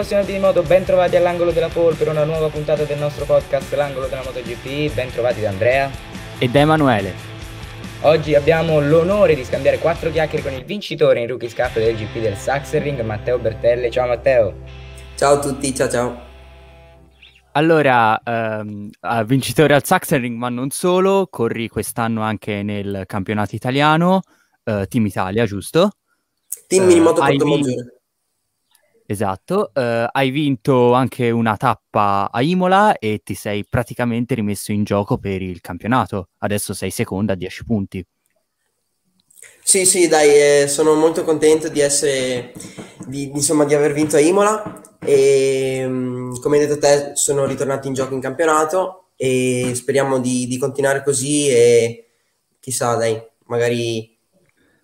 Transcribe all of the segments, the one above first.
Appassionati di moto, ben trovati all'angolo della pole per una nuova puntata del nostro podcast L'angolo della MotoGP. Ben trovati da Andrea e da Emanuele. Oggi abbiamo l'onore di scambiare quattro chiacchiere con il vincitore in Rookies Cup del GP del Sachsenring, Matteo Bertelle. Ciao Matteo. Ciao a tutti, ciao ciao. Allora, ehm, vincitore al Sachsenring, ma non solo, corri quest'anno anche nel campionato italiano, eh, Team Italia, giusto? Team Minimoto uh, Maggiore. Esatto, uh, hai vinto anche una tappa a Imola e ti sei praticamente rimesso in gioco per il campionato. Adesso sei seconda a 10 punti. Sì, sì, dai, eh, sono molto contento di essere, di, insomma, di aver vinto a Imola e mm, come hai detto te sono ritornato in gioco in campionato e speriamo di, di continuare così e chissà, dai, magari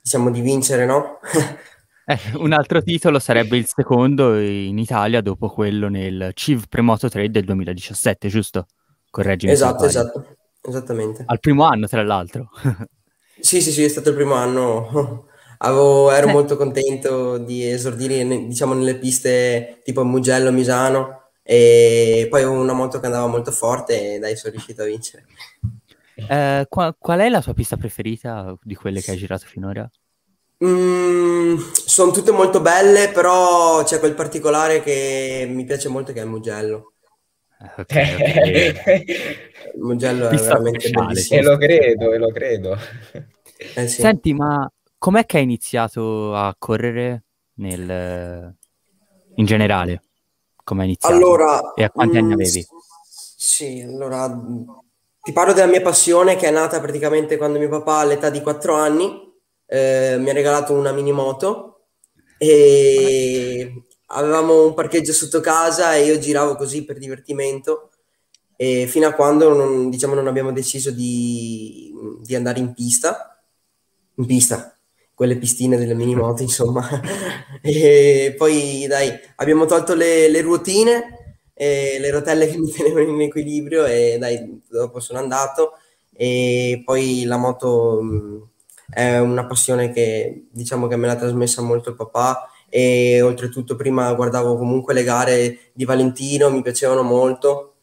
diciamo di vincere, no? Eh, un altro titolo sarebbe il secondo in Italia dopo quello nel CIV Premoto 3 del 2017, giusto? Correggimi Esatto, esatto, esattamente. Al primo anno, tra l'altro. sì, sì, sì, è stato il primo anno. Avevo, ero eh. molto contento di esordire, diciamo, nelle piste tipo Mugello, Misano e poi avevo una moto che andava molto forte e dai, sono riuscito a vincere. Eh, qual, qual è la tua pista preferita di quelle che hai girato finora? Mm, sono tutte molto belle, però c'è quel particolare che mi piace molto che è il Mugello. Okay, okay. il Mugello è veramente speciale, bellissimo. E lo credo, e lo credo. Eh, sì. Senti, ma com'è che hai iniziato a correre nel... in generale? Come hai iniziato? Allora, e a quanti mm, anni avevi? Sì, allora ti parlo della mia passione che è nata praticamente quando mio papà all'età di 4 anni eh, mi ha regalato una mini moto e avevamo un parcheggio sotto casa e io giravo così per divertimento e fino a quando non, diciamo, non abbiamo deciso di, di andare in pista, in pista, quelle pistine delle mini moto insomma. E poi dai abbiamo tolto le, le ruotine e le rotelle che mi tenevano in equilibrio e dai dopo sono andato e poi la moto è una passione che diciamo che me l'ha trasmessa molto il papà e oltretutto prima guardavo comunque le gare di Valentino, mi piacevano molto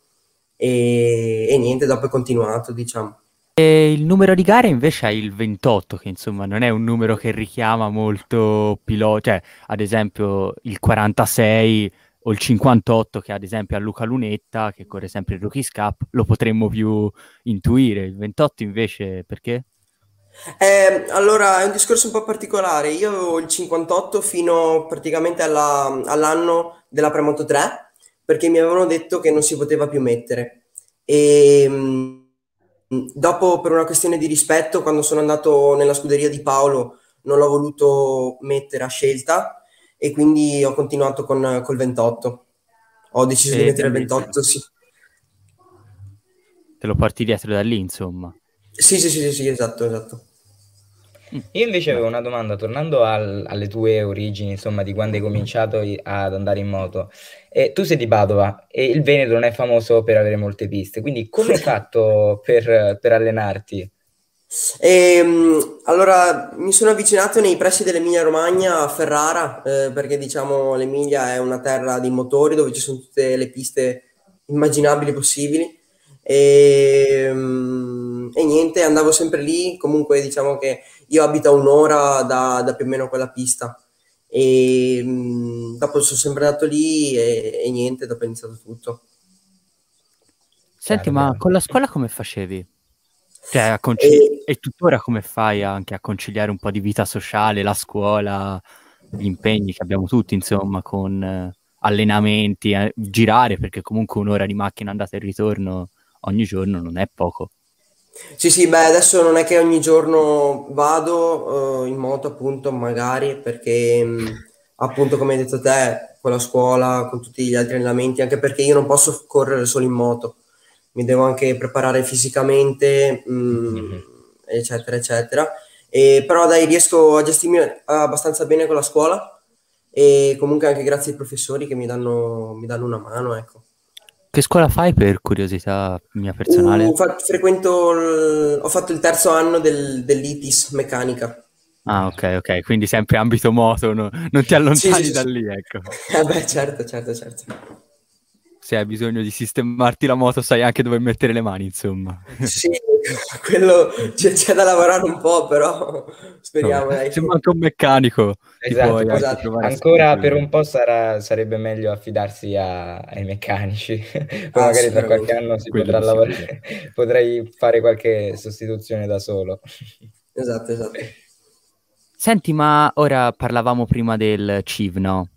e, e niente, dopo è continuato diciamo. E il numero di gare invece è il 28, che insomma non è un numero che richiama molto pilota, cioè ad esempio il 46 o il 58 che ad esempio a Luca Lunetta, che corre sempre il Rookies Cup, lo potremmo più intuire. Il 28 invece perché? Eh, allora, è un discorso un po' particolare. Io avevo il 58 fino praticamente alla- all'anno della Premoto 3, perché mi avevano detto che non si poteva più mettere. E mh, dopo, per una questione di rispetto, quando sono andato nella scuderia di Paolo, non l'ho voluto mettere a scelta e quindi ho continuato con col 28. Ho deciso di mettere il 28, sì. Te lo porti dietro da lì, insomma. Sì, sì, sì, sì, sì, esatto, esatto. Io invece avevo una domanda, tornando al- alle tue origini, insomma, di quando hai cominciato i- ad andare in moto. E tu sei di Padova e il Veneto non è famoso per avere molte piste, quindi come hai fatto per, per allenarti? Ehm, allora, mi sono avvicinato nei pressi dell'Emilia Romagna a Ferrara, eh, perché diciamo l'Emilia è una terra di motori dove ci sono tutte le piste immaginabili possibili. E, mm, e niente, andavo sempre lì. Comunque, diciamo che io abito a un'ora da, da più o meno quella pista. E mh, mm, dopo sono sempre andato lì e, e, niente, dopo è iniziato tutto. Senti, ma con la scuola come facevi? Cioè, concil- e... e tuttora come fai anche a conciliare un po' di vita sociale, la scuola, gli impegni che abbiamo tutti, insomma, con eh, allenamenti, eh, girare, perché comunque un'ora di macchina andata e ritorno ogni giorno non è poco. Sì, sì, beh, adesso non è che ogni giorno vado uh, in moto, appunto, magari, perché mh, appunto, come hai detto te, con la scuola, con tutti gli altri allenamenti, anche perché io non posso correre solo in moto, mi devo anche preparare fisicamente, mh, mm-hmm. eccetera, eccetera. E, però dai, riesco a gestirmi abbastanza bene con la scuola e comunque anche grazie ai professori che mi danno, mi danno una mano, ecco. Che scuola fai per curiosità mia personale? Uh, fa- frequento, il- ho fatto il terzo anno del, dell'ITIS meccanica. Ah, ok, ok, quindi sempre ambito moto, no? non ti allontani sì, sì, da sì. lì, ecco. Eh beh, certo, certo, certo se hai bisogno di sistemarti la moto sai anche dove mettere le mani, insomma. Sì, quello c'è, c'è da lavorare un po', però speriamo. No, se manca un meccanico. Esatto, esatto. Ancora per un po' sarà, sarebbe meglio affidarsi a, ai meccanici, poi ah, magari tra qualche anno si potrà lavorare, potrei fare qualche sostituzione da solo. Esatto, esatto. Senti, ma ora parlavamo prima del CIV, no?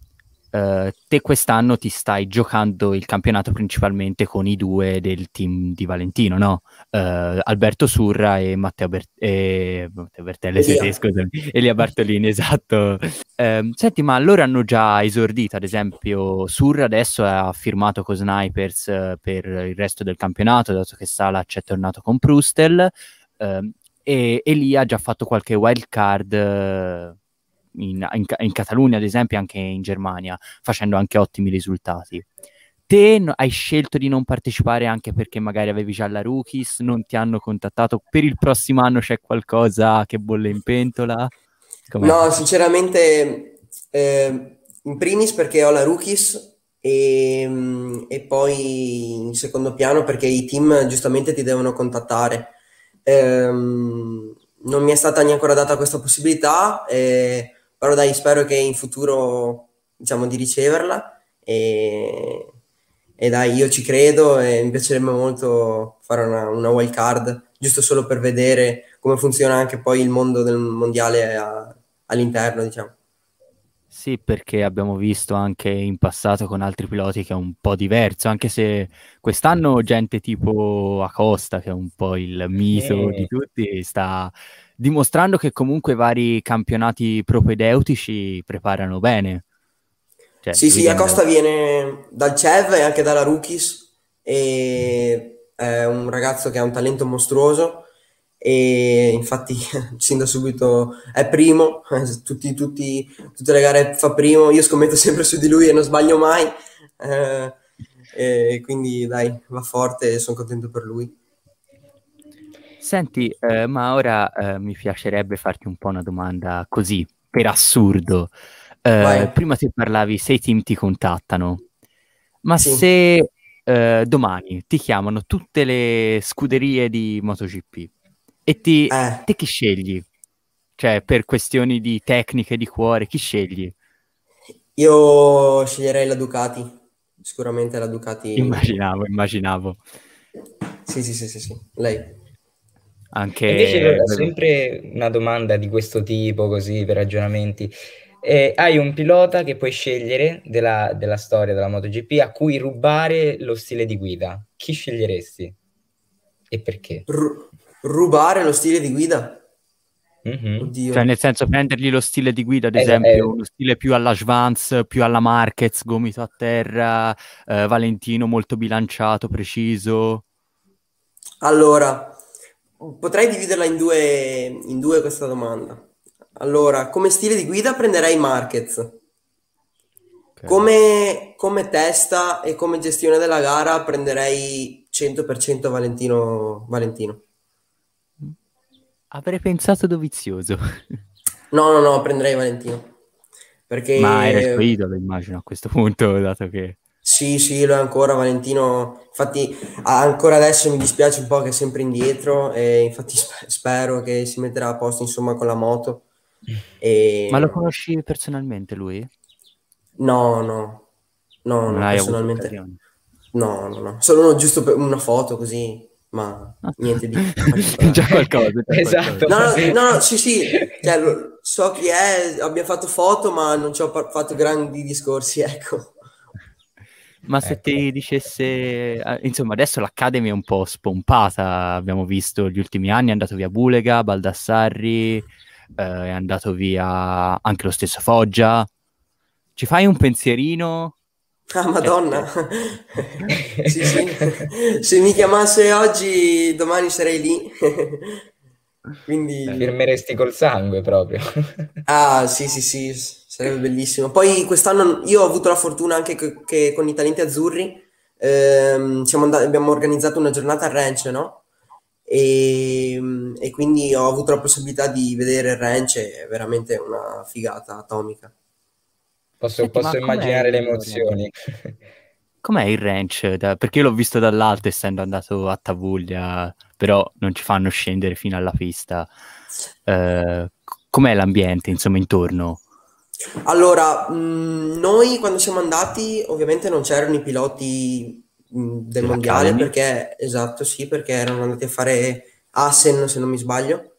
Uh, te quest'anno ti stai giocando il campionato principalmente con i due del team di Valentino, no? Uh, Alberto Surra e Matteo, Ber- e... Matteo Bertelli, sì, scusami, Elia Bartolini, esatto. Uh, senti, ma loro hanno già esordito, ad esempio Surra adesso ha firmato con Snipers eh, per il resto del campionato, dato che Sala c'è tornato con Prustel, ehm, e Elia ha già fatto qualche wild card in, in, in Catalogna, ad esempio, anche in Germania, facendo anche ottimi risultati. Te hai scelto di non partecipare anche perché magari avevi già la Rookies, non ti hanno contattato, per il prossimo anno c'è qualcosa che bolle in pentola? Com'è? No, sinceramente, eh, in primis perché ho la Rookies e, e, poi in secondo piano perché i team giustamente ti devono contattare. Eh, non mi è stata neanche data questa possibilità. Eh, però dai, spero che in futuro diciamo di riceverla e, e dai, io ci credo e mi piacerebbe molto fare una, una wild card, giusto solo per vedere come funziona anche poi il mondo del mondiale a, all'interno, diciamo. Sì, perché abbiamo visto anche in passato con altri piloti che è un po' diverso, anche se quest'anno gente tipo Acosta, che è un po' il mito eh. di tutti, sta dimostrando che comunque vari campionati propedeutici preparano bene. Cioè, sì, sì, Acosta viene dal CEV e anche dalla Rookies e è un ragazzo che ha un talento mostruoso e infatti sin da subito è primo, tutti, tutti, tutte le gare fa primo, io scommetto sempre su di lui e non sbaglio mai, eh, e quindi dai, va forte e sono contento per lui. Senti, eh, ma ora eh, mi piacerebbe farti un po' una domanda così, per assurdo. Eh, prima ti parlavi, sei team ti contattano, ma sì. se eh, domani ti chiamano tutte le scuderie di MotoGP e ti, eh. te chi scegli? Cioè, per questioni di tecniche, di cuore, chi scegli? Io sceglierei la Ducati, sicuramente la Ducati. Immaginavo, immaginavo. Sì, sì, sì, sì, sì. lei. Anche... Invece ho sempre una domanda di questo tipo, così per ragionamenti. Eh, hai un pilota che puoi scegliere della, della, storia della MotoGP a cui rubare lo stile di guida. Chi sceglieresti? E perché? R- rubare lo stile di guida? Mm-hmm. Cioè, nel senso, prendergli lo stile di guida, ad eh, esempio, eh, uno stile più alla Schwanz, più alla Marquez, gomito a terra, eh, Valentino molto bilanciato, preciso. Allora, Potrei dividerla in due, in due questa domanda. Allora, come stile di guida prenderei Marquez. Okay. Come, come, testa e come gestione della gara prenderei 100% Valentino. Valentino. Avrei pensato Dovizioso. no, no, no, prenderei Valentino. Perché... Ma era il tuo idolo, immagino, a questo punto, dato che... Sì, sì, lo è ancora Valentino. Infatti, ancora adesso mi dispiace un po' che è sempre indietro. E infatti, spero che si metterà a posto insomma con la moto. E... Ma lo conosci personalmente lui? No, no, no, non personalmente. No, no, no. Solo giusto per una foto così, ma ah. niente di. già qualcosa. Già esatto. Qualcosa. No, no, no, sì, sì. Cioè, so chi è, abbiamo fatto foto, ma non ci ho fatto grandi discorsi, ecco. Ma se ecco. ti dicesse, eh, insomma, adesso l'Academy è un po' spompata, abbiamo visto gli ultimi anni, è andato via Bulega, Baldassarri, eh, è andato via anche lo stesso Foggia. Ci fai un pensierino? Ah, madonna! sì, sì. Se mi chiamasse oggi, domani sarei lì. Quindi... Firmeresti col sangue proprio. ah, sì, sì, sì Sarebbe bellissimo. Poi quest'anno io ho avuto la fortuna anche che, che con i talenti azzurri ehm, andati, abbiamo organizzato una giornata a ranch, no? e, e quindi ho avuto la possibilità di vedere il ranch, è veramente una figata atomica. Posso, Senti, posso immaginare le emozioni. Com'è il ranch? Da- Perché io l'ho visto dall'alto essendo andato a Tavuglia, però non ci fanno scendere fino alla pista. Eh, com'è l'ambiente, insomma, intorno? Allora, mh, noi quando siamo andati, ovviamente non c'erano i piloti mh, del mondiale Dell'Academy? perché, esatto, sì, perché erano andati a fare Assen, se non mi sbaglio,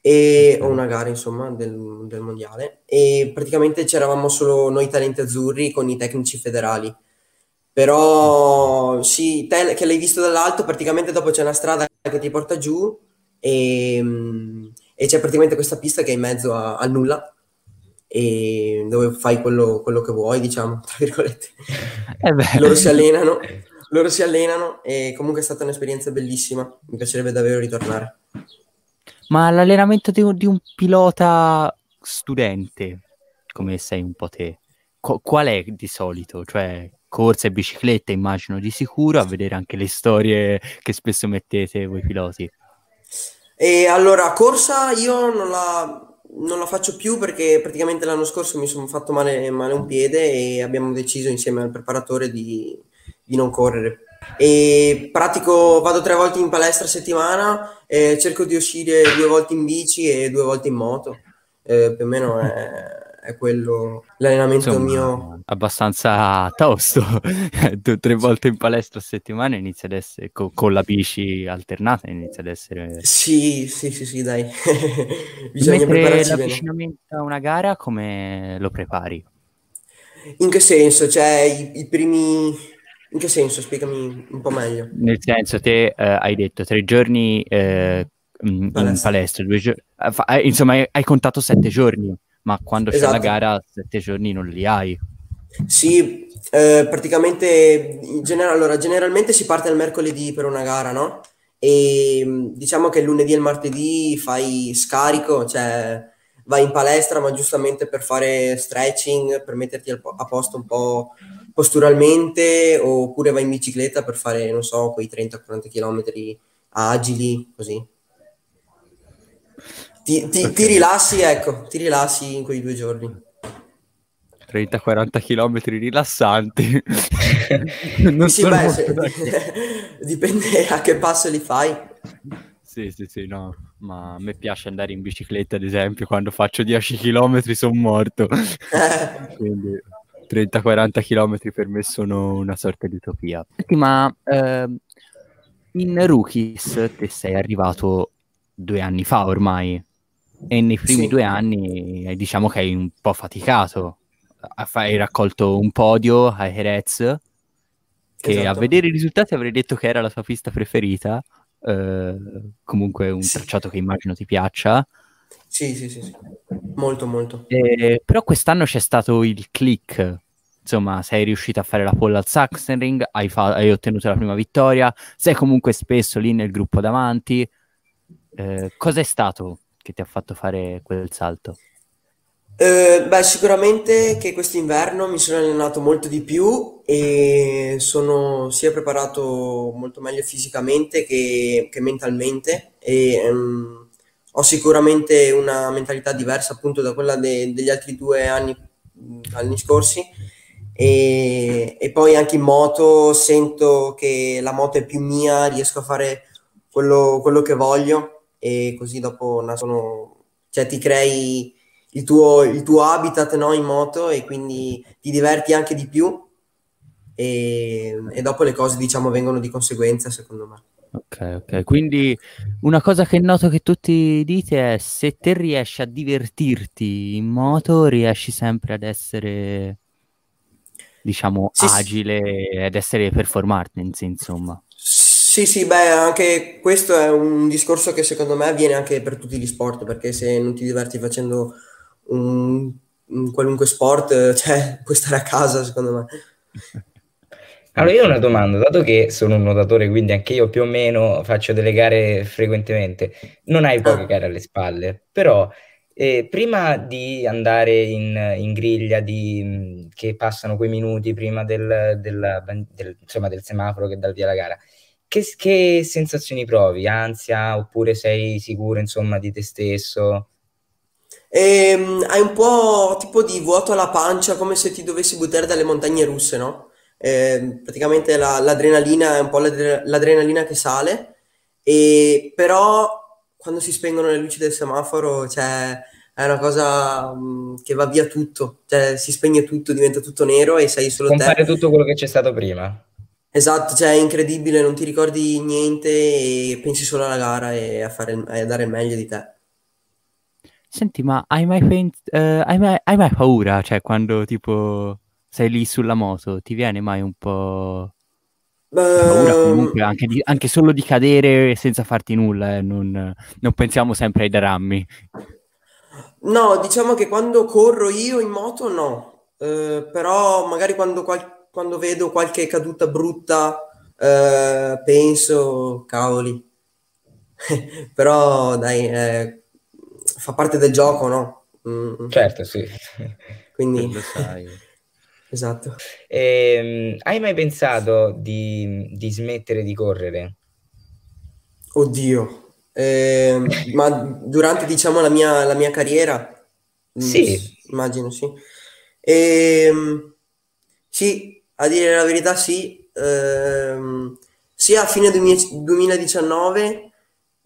e, o una gara, insomma, del, del mondiale. E praticamente c'eravamo solo noi talenti azzurri con i tecnici federali. Però sì, te che l'hai visto dall'alto, praticamente dopo c'è una strada che ti porta giù e, mh, e c'è praticamente questa pista che è in mezzo a- al nulla e dove fai quello, quello che vuoi, diciamo, tra virgolette. Eh. Loro si allenano, loro si allenano e comunque è stata un'esperienza bellissima. Mi piacerebbe davvero ritornare. Ma l'allenamento di, un- di un pilota studente, come sei un po' te, qu- qual è di solito? Cioè, corsa e bicicletta, immagino di sicuro, a vedere anche le storie che spesso mettete voi piloti. E allora, corsa io non la, non la faccio più perché praticamente l'anno scorso mi sono fatto male, male un piede e abbiamo deciso insieme al preparatore di, di non correre. E pratico, vado tre volte in palestra a settimana, e cerco di uscire due volte in bici e due volte in moto. Eh, più o meno è, è quello l'allenamento Insomma, mio. abbastanza tosto. Tre volte in palestra a settimana inizia ad essere, co- con la bici alternata inizia ad essere... Sì, sì, sì, sì, dai. Bisogna Mentre prepararsi bene. l'avvicinamento a una gara, come lo prepari? In che senso? Cioè, i, i primi... In che senso? Spiegami un po' meglio. Nel senso, te eh, hai detto tre giorni eh, in Palestra. palestra, due giorni, insomma hai, hai contato sette giorni, ma quando c'è la Esatto. gara sette giorni non li hai. Sì, eh, praticamente, in genera- allora, generalmente si parte il mercoledì per una gara, no? E mh, diciamo che il lunedì e il martedì fai scarico, cioè vai in palestra, ma giustamente per fare stretching, per metterti a posto un po' posturalmente, oppure vai in bicicletta per fare, non so, quei 30-40 km agili, così. Ti, ti- ti Ok. rilassi, ecco, ti rilassi in quei due giorni. 30-40 km rilassanti. non Sì, beh, se- da- dipende a che passo li fai. Sì, sì, sì, no, ma a me piace andare in bicicletta, ad esempio, quando faccio 10 km sono morto. Quindi 30-40 km per me sono una sorta di utopia. Senti, ma ehm, in Rookies te sei arrivato due anni fa ormai e nei primi Sì. due anni eh, diciamo che hai un po' faticato. Ha- Hai raccolto un podio a Jerez che a Esatto. vedere i risultati avrei detto che era la tua pista preferita. eh, comunque un Sì. tracciato che immagino ti piaccia. Sì, sì, sì, sì. Molto, molto. Eh, però quest'anno c'è stato il click. Insomma, sei riuscito a fare la pole al Sachsenring, hai, fa- hai ottenuto la prima vittoria, sei comunque spesso lì nel gruppo davanti. Eh, cos'è stato che ti ha fatto fare quel salto? Eh, beh, sicuramente che quest'inverno mi sono allenato molto di più e sono sia preparato molto meglio fisicamente che, che mentalmente e ehm, ho sicuramente una mentalità diversa appunto da quella de- degli altri due anni, anni scorsi e, e poi anche in moto sento che la moto è più mia, riesco a fare quello, quello che voglio e così dopo nascono, cioè ti crei il tuo, il tuo habitat no, in moto e quindi ti diverti anche di più e, e dopo le cose diciamo vengono di conseguenza secondo me. Ok, ok. Quindi una cosa che noto che tutti dite è se te riesci a divertirti in moto, riesci sempre ad essere, diciamo, Sì, sì. agile ed essere performance, insomma. Sì, sì, beh, anche questo è un discorso che secondo me avviene anche per tutti gli sport, perché se non ti diverti facendo un, un qualunque sport, eh, cioè, puoi stare a casa, secondo me. Allora, io ho una domanda, dato che sono un nuotatore, quindi anche io più o meno faccio delle gare frequentemente, non hai poche Ah. gare alle spalle, però eh, prima di andare in, in griglia, di, mh, che passano quei minuti prima del, ban- del- insomma, del semaforo che dà il via alla gara, che, che sensazioni provi? Ansia oppure sei sicuro insomma di te stesso? E, ehm, hai un po' tipo di vuoto alla pancia, come se ti dovessi buttare dalle montagne russe, no? Eh, praticamente la- l'adrenalina è un po' l'adre- l'adrenalina che sale, e però quando si spengono le luci del semaforo, cioè, è una cosa mh, che va via tutto, cioè si spegne tutto, diventa tutto nero e sei solo Compare te. tutto quello che c'è stato prima. Esatto, cioè è incredibile, non ti ricordi niente e pensi solo alla gara e a, fare, a dare il meglio di te. Senti, ma hai mai, pen- eh, hai mai, hai mai paura? Cioè, quando tipo sei lì sulla moto, ti viene mai un po' paura comunque Ehm, anche, di- anche solo di cadere senza farti nulla, eh, Non, non pensiamo sempre ai drammi. no, diciamo che quando corro io in moto no, Eh, però magari quando, qual- quando vedo qualche caduta brutta eh, penso, cavoli, però dai, eh, fa parte del gioco, no? Mm, Certo, sì. quindi, Quello sai. esatto. Ehm, hai mai pensato di, di smettere di correre? Oddio, Ehm, ma durante diciamo la mia, la mia carriera, Sì, immagino sì. Ehm, sì, a dire la verità sì, Ehm, sia a fine 2000 2019,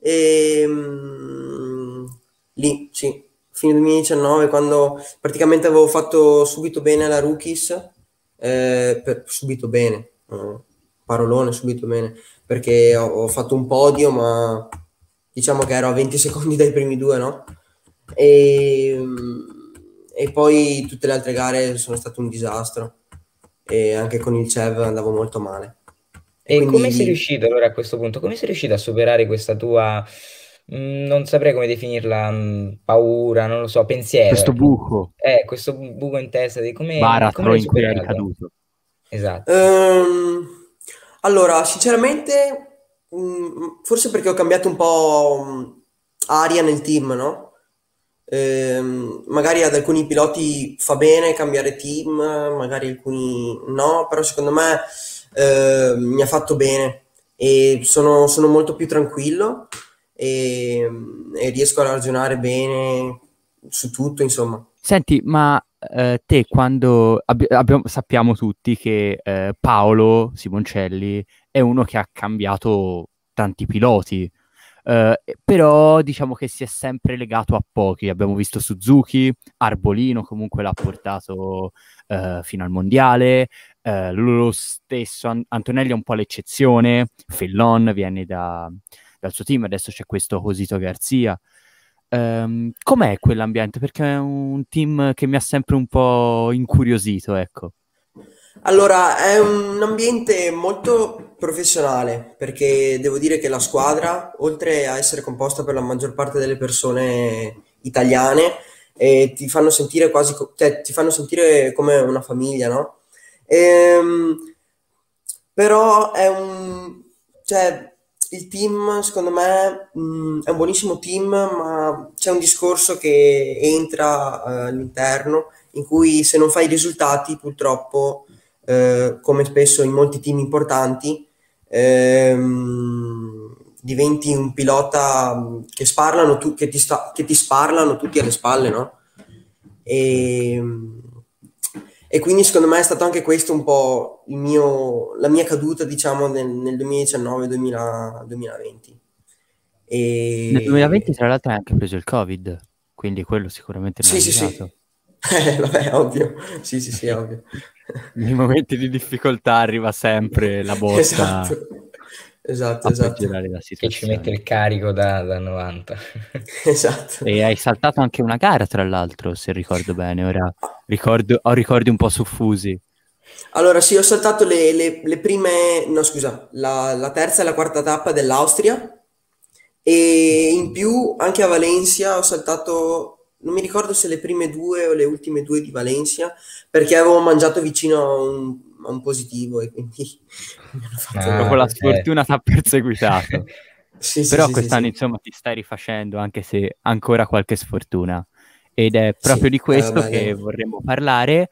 ehm, lì sì, fine 2019 quando praticamente avevo fatto subito bene alla Rookies, eh, per- subito bene, eh, parolone subito bene, perché ho, ho fatto un podio, ma diciamo che ero a 20 secondi dai primi due, no? E, e poi tutte le altre gare sono state un disastro e anche con il CEV andavo molto male. E E come sei riuscito allora a questo punto? Come sei riuscito a superare questa tua, mh, non saprei come definirla, mh, paura, non lo so, pensiero, Questo ecco. buco, Eh, questo bu- buco in testa di come, come baratro in cui è superato? ricaduto. Esatto. Ehm, allora, sinceramente, mh, forse perché ho cambiato un po' mh, aria nel team, no? Ehm, magari ad alcuni piloti fa bene cambiare team, magari alcuni no, però secondo me eh, mi ha fatto bene e sono, sono molto più tranquillo e, e riesco a ragionare bene su tutto, insomma. Senti, ma eh, te quando abbi- abbiamo- sappiamo tutti che eh, Paolo Simoncelli è uno che ha cambiato tanti piloti, eh, però diciamo che si è sempre legato a pochi. Abbiamo visto Suzuki, Arbolino comunque l'ha portato eh, fino al mondiale, eh, lo stesso An- Antonelli è un po' l'eccezione, Fellon viene da- dal suo team, adesso c'è questo Josito Garzia. Ehm, com'è quell'ambiente? Perché è un team che mi ha sempre un po' incuriosito, ecco. Allora, è un ambiente molto professionale perché devo dire che la squadra, oltre a essere composta per la maggior parte delle persone italiane, eh, ti fanno sentire quasi, co- cioè, ti fanno sentire come una famiglia, no? Ehm, però è un, cioè, il team, secondo me, mh, è un buonissimo team, ma c'è un discorso che entra eh, all'interno in cui se non fai i risultati, purtroppo eh, come spesso in molti team importanti, ehm, diventi un pilota mh, che sparlano tu- che ti sta- che ti sparlano tutti alle spalle, no? E, e quindi secondo me è stato anche questo un po' il mio, la mia caduta, diciamo, nel, nel 2019-2020. Nel 2020, E... tra l'altro, hai anche preso il Covid, quindi quello sicuramente ha Sì, sì, sì. aiutato. Eh, vabbè, ovvio. Sì, sì, sì, ovvio. Nei momenti di difficoltà arriva sempre la botta Esatto, esatto, esatto. Che ci mette il carico da, da 90. Esatto. E hai saltato anche una gara, tra l'altro, se ricordo bene. Ora ricordo, ho ricordi un po' soffusi. Allora, sì, ho saltato le, le- le prime, no, scusa, la, la terza e la quarta tappa dell'Austria e in più anche a Valencia ho saltato, non mi ricordo se le prime due o le ultime due di Valencia, perché avevo mangiato vicino a un, a un positivo e quindi mi hanno fatto... Ah, Proprio la eh. sfortuna ti ha perseguitato. Sì, Però sì, quest'anno, sì. insomma, ti stai rifacendo, anche se ancora qualche sfortuna. Ed è proprio Sì, di eh, questo vabbè, che vorremmo parlare,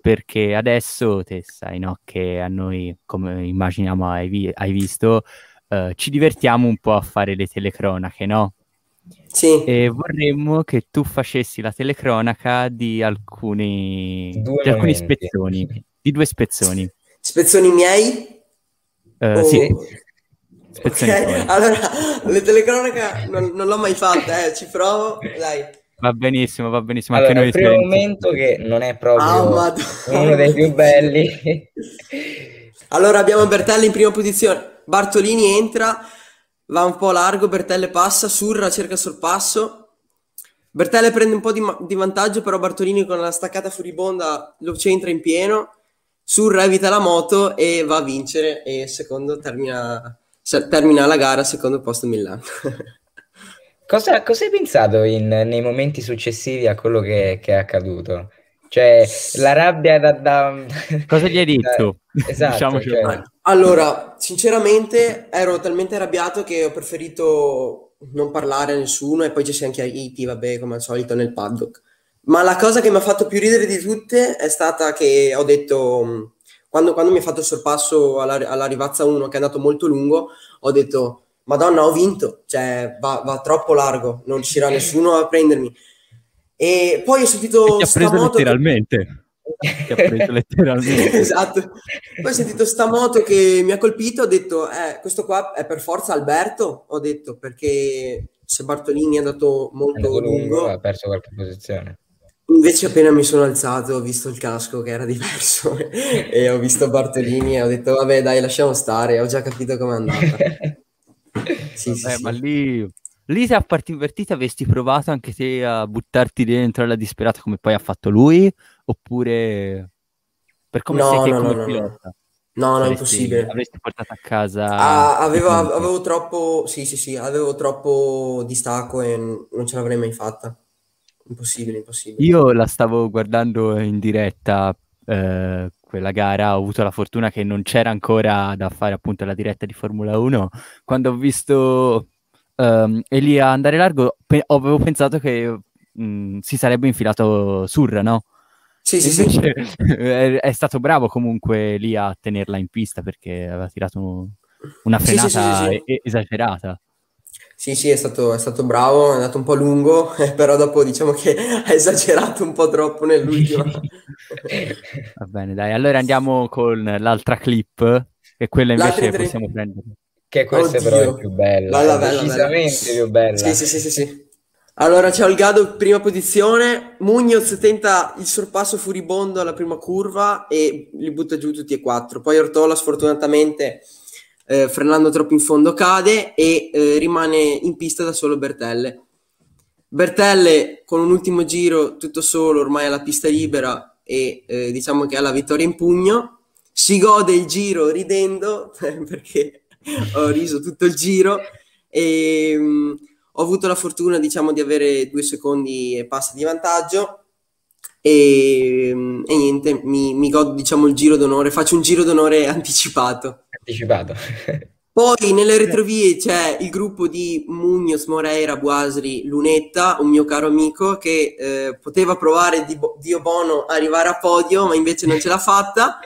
perché adesso te sai, no, che a noi, come immaginiamo hai, vi- hai visto, uh, ci divertiamo un po' a fare le telecronache, no? Sì. E vorremmo che tu facessi la telecronaca di alcuni, di alcuni spezzoni, di due spezzoni. Spezzoni miei? Uh, o... Sì. Spezzoni okay. Allora, le telecronache non, non, l'ho mai fatta, eh, ci provo, dai. Va benissimo, va benissimo. Allora, Anche noi il primo momento che non è proprio oh, uno dei più belli. allora abbiamo Bertelli in prima posizione, Bartolini entra, va un po' largo, Bertelle passa, Surra cerca sorpasso, Bertelle prende un po' di, di, vantaggio, però Bartolini con la staccata furibonda lo centra in pieno, Surra evita la moto e va a vincere e secondo termina, termina la gara secondo posto Milano. cosa, cosa, hai pensato in, nei momenti successivi a quello che, che è accaduto? Cioè, la rabbia da... da... Cosa gli hai detto? Esatto. diciamo cioè... Allora, sinceramente ero talmente arrabbiato che ho preferito non parlare a nessuno e poi ci siamo chiariti, vabbè, come al solito nel paddock. Ma la cosa che mi ha fatto più ridere di tutte è stata che ho detto, quando, quando mi ha fatto il sorpasso alla, alla rivazza 1, che è andato molto lungo, ho detto, Madonna, ho vinto, cioè va, va troppo largo, non riuscirà nessuno a prendermi. E poi ho sentito... E ti ha preso letteralmente. Che... ti ha preso letteralmente. esatto. Poi ho sentito sta moto che mi ha colpito, ho detto, eh, questo qua è per forza Alberto, ho detto, perché se Bartolini è andato molto è lungo, lungo, ha perso qualche posizione. Invece appena mi sono alzato ho visto il casco che era diverso e ho visto Bartolini e ho detto vabbè dai lasciamo stare, ho già capito com'è andata. sì, vabbè, sì, ma sì. lì Lì se a parti invertite avresti provato anche te a buttarti dentro alla disperata come poi ha fatto lui? Oppure per come no, sei no, come no, pilota? No, no, avresti, impossibile. Avresti portato a casa... Ah, avevo, avevo, troppo... Sì, sì, sì, avevo troppo distacco e non ce l'avrei mai fatta. Impossibile, impossibile. Io la stavo guardando in diretta, eh, quella gara, ho avuto la fortuna che non c'era ancora da fare appunto la diretta di Formula 1. Quando ho visto um, e lì a andare largo pe- avevo pensato che mh, mm, si sarebbe infilato Surra, no? Sì, sì, sì. È, è, stato bravo comunque lì a tenerla in pista perché aveva tirato una frenata sì, sì, sì, esagerata. Sì, sì, è stato, è stato, bravo, è andato un po' lungo, però dopo diciamo che ha esagerato un po' troppo nell'ultima. Va bene, dai, allora andiamo con l'altra clip, che quella invece possiamo prendere. Che questa Oddio. però è più bella, bella, bella decisamente bella. più bella. Sì, sì, sì, sì, sì. Allora c'è Olgado prima posizione, Munoz tenta il sorpasso furibondo alla prima curva e li butta giù tutti e quattro. Poi Ortola sfortunatamente eh, frenando troppo in fondo cade e eh, rimane in pista da solo Bertelle. Bertelle con un ultimo giro tutto solo, ormai alla pista libera e eh, diciamo che ha la vittoria in pugno. Si gode il giro ridendo perché ho riso tutto il giro e um, ho avuto la fortuna diciamo di avere due secondi e passa di vantaggio e, um, e niente, mi, mi, godo diciamo il giro d'onore, faccio un giro d'onore anticipato. Anticipato. Poi nelle retrovie c'è il gruppo di Munoz, Moreira, Buasri, Lunetta, un mio caro amico che eh, poteva provare di Dio Bono arrivare a podio, ma invece non ce l'ha fatta.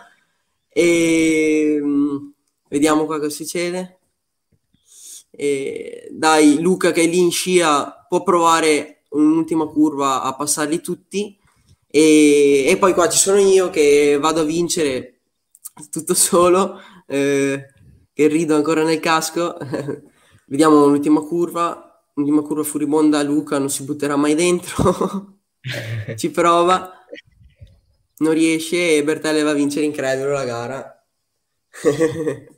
E, um, Vediamo qua cosa succede. E dai, Luca che è lì in scia può provare un'ultima curva a passarli tutti. E, e poi qua ci sono io che vado a vincere tutto solo, eh, che rido ancora nel casco. Vediamo l'ultima curva, l'ultima curva furibonda, Luca non si butterà mai dentro, ci prova, non riesce e Bertelle va a vincere incredulo la gara.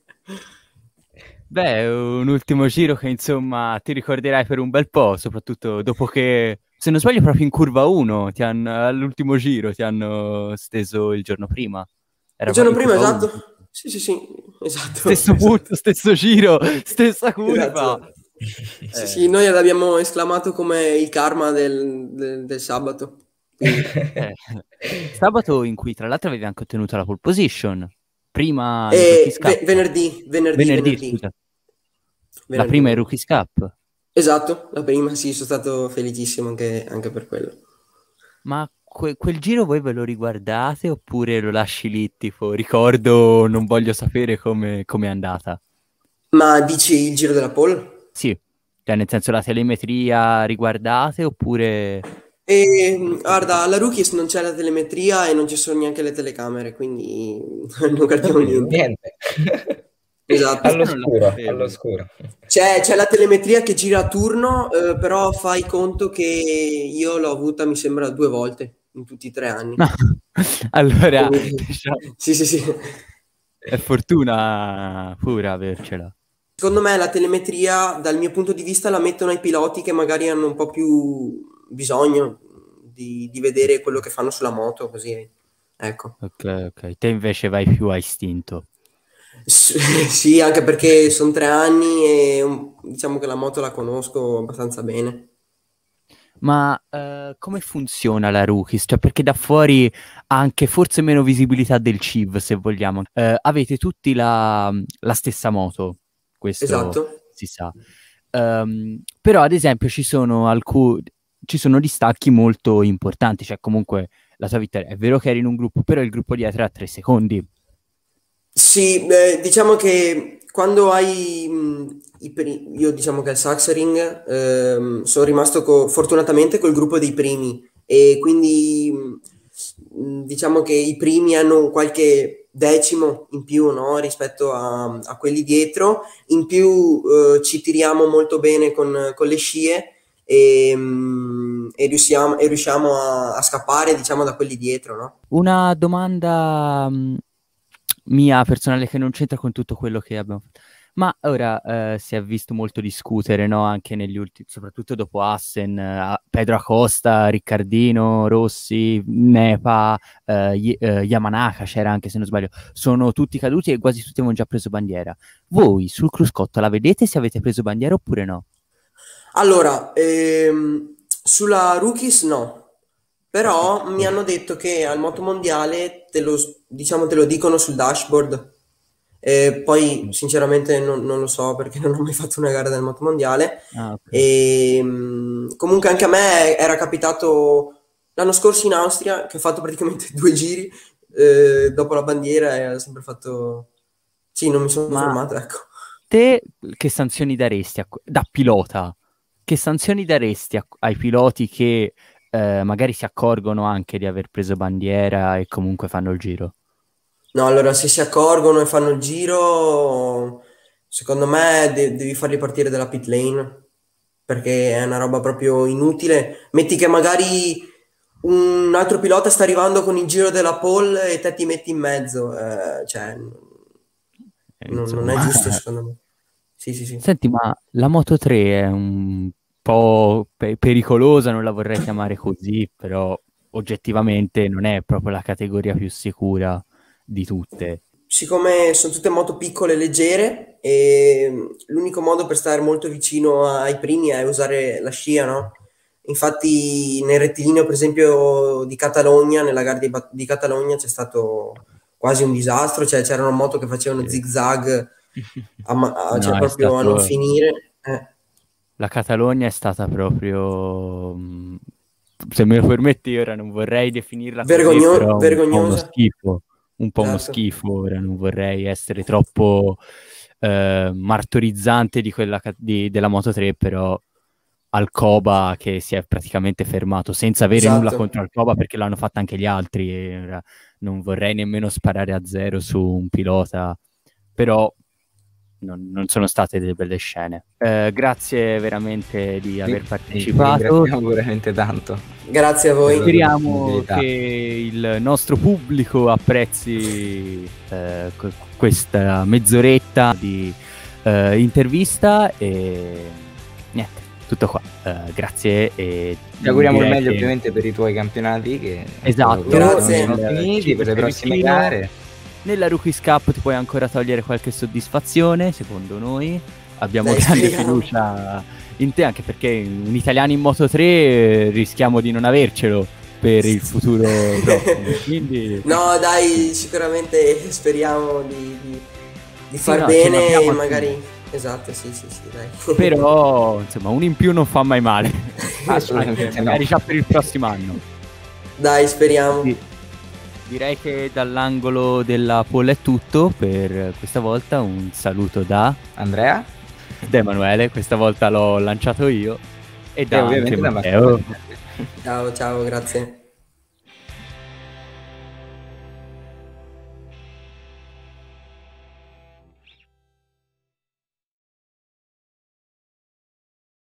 Beh, un ultimo giro che insomma ti ricorderai per un bel po', soprattutto dopo che, se non sbaglio, proprio in curva 1 ti hanno, all'ultimo giro ti hanno steso il giorno prima. Era il giorno prima, esatto. 1. Sì, sì, sì, esatto. Stesso esatto. punto, stesso giro, stessa curva. Esatto. Eh. Sì, sì, noi l'abbiamo esclamato come il karma del, del, del sabato. Eh. Sabato in cui tra l'altro avevi anche ottenuto la pole position prima eh, ve- venerdì, venerdì, venerdì, venerdì. Venerdì. La prima è Rookies Cup. Esatto, la prima, sì, sono stato felicissimo anche, anche per quello. Ma que- quel giro voi ve lo riguardate oppure lo lasci lì, tipo, ricordo, non voglio sapere come è andata? Ma dici il giro della pole? Sì, cioè nel senso la telemetria riguardate oppure... E, guarda, alla Rookies non c'è la telemetria e non ci sono neanche le telecamere, quindi non guardiamo niente. Niente. Esatto. all'oscuro, all'oscuro. C'è, c'è la telemetria che gira a turno, eh, però fai conto che io l'ho avuta, mi sembra, due volte in tutti i tre anni. allora, Quindi- diciamo, Sì, sì, sì. è fortuna pura avercela. Secondo me la telemetria, dal mio punto di vista, la mettono ai piloti che magari hanno un po' più bisogno di, di vedere quello che fanno sulla moto, così. Ecco. Ok, ok. Te invece vai più a istinto. Sì, anche perché sono tre anni e um, diciamo che la moto la conosco abbastanza bene. Ma eh, come funziona la Rookies? Cioè, perché da fuori ha anche forse meno visibilità del CIV, se vogliamo. Eh, avete tutti la, la stessa moto, questo Esatto. si sa. Ehm, però, ad esempio, ci sono alcuni ci sono distacchi molto importanti. Cioè, comunque, la tua vittoria è vero che eri in un gruppo, però il gruppo dietro ha tre secondi. Sì, eh, diciamo che quando hai mh, i pri- io diciamo che al Saxering ehm, sono rimasto co- fortunatamente col gruppo dei primi e quindi mh, diciamo che i primi hanno qualche decimo in più no, rispetto a, a quelli dietro, in più eh, ci tiriamo molto bene con, con le scie e, mh, e riusciamo, e riusciamo a, a scappare diciamo da quelli dietro, no? Una domanda mia personale che non c'entra con tutto quello che abbiamo fatto. Ma ora eh, si è visto molto discutere, no? Anche negli ultimi, soprattutto dopo Assen, eh, Pedro Acosta, Riccardino, Rossi, Nepa, eh, Ye- eh, Yamanaka c'era anche se non sbaglio, sono tutti caduti e quasi tutti avevano già preso bandiera. Voi sul cruscotto la vedete se avete preso bandiera oppure no? Allora, ehm, sulla Rookies no, però mi hanno detto che al motomondiale te lo, diciamo, te lo dicono sul dashboard. Eh, poi sinceramente non, non lo so perché non ho mai fatto una gara del motomondiale. Ah, ok. E, mh, comunque anche a me era capitato l'anno scorso in Austria che ho fatto praticamente due giri eh, dopo la bandiera e ho sempre fatto... Sì, non mi sono Ma- fermato, ecco. Te che sanzioni daresti a- da pilota? Che sanzioni daresti a- ai piloti che eh, magari si accorgono anche di aver preso bandiera e comunque fanno il giro? No, allora se si accorgono e fanno il giro, secondo me de- devi farli partire dalla pit lane perché è una roba proprio inutile. Metti che magari un altro pilota sta arrivando con il giro della pole e te ti metti in mezzo, eh, cioè Eh, non, non è giusto secondo me. Sì, sì, sì. Senti, ma la Moto 3 è un po' pe- pericolosa, non la vorrei chiamare così, però oggettivamente non è proprio la categoria più sicura di tutte. Siccome sono tutte moto piccole e leggere, e l'unico modo per stare molto vicino ai primi è usare la scia, no? Infatti nel rettilineo, per esempio, di Catalogna, nella gara di, Ba- di Catalogna c'è stato quasi un disastro, cioè c'erano moto che facevano Sì. zig-zag, a, ma- a- No, cioè proprio a stato- non finire. Eh, La Catalogna è stata proprio, mh, se me lo permetti, ora non vorrei definirla così, Vergogno- però un po' uno vergognosa. schifo, un po' uno Certo. schifo, ora non vorrei essere troppo eh, martorizzante di quella di- della Moto 3, però Alcoba che si è praticamente fermato senza avere Esatto. nulla contro Alcoba perché l'hanno fatta anche gli altri e ora non vorrei nemmeno sparare a zero su un pilota, però non, non sono state delle belle scene. Eh, grazie veramente di aver Sì, partecipato. ringraziamo veramente tanto. Grazie a voi. Speriamo che il nostro pubblico apprezzi eh, que- questa mezz'oretta di eh, intervista e niente, tutto qua. Eh, grazie e Ti auguriamo il meglio che ovviamente per i tuoi campionati che Esatto, Grazie. sono finiti, per le prossime Vicino. gare. Nella Rookies Cup ti puoi ancora togliere qualche soddisfazione, secondo noi. Abbiamo Dai, grande speriamo. fiducia in te, anche perché un italiano in Moto 3 eh, rischiamo di non avercelo per il futuro prossimo. Quindi No, dai, sicuramente speriamo di, di- di far no, bene e magari... Esatto, sì, sì, sì, dai. però insomma un in più non fa mai male Assolutamente no. magari già per il prossimo anno Dai, speriamo. Sì. Direi che dall'angolo della polla è tutto per questa volta. Un saluto da Andrea, da Emanuele, questa volta l'ho lanciato io, e da e ovviamente da Matteo. Matteo. Ciao, ciao, grazie.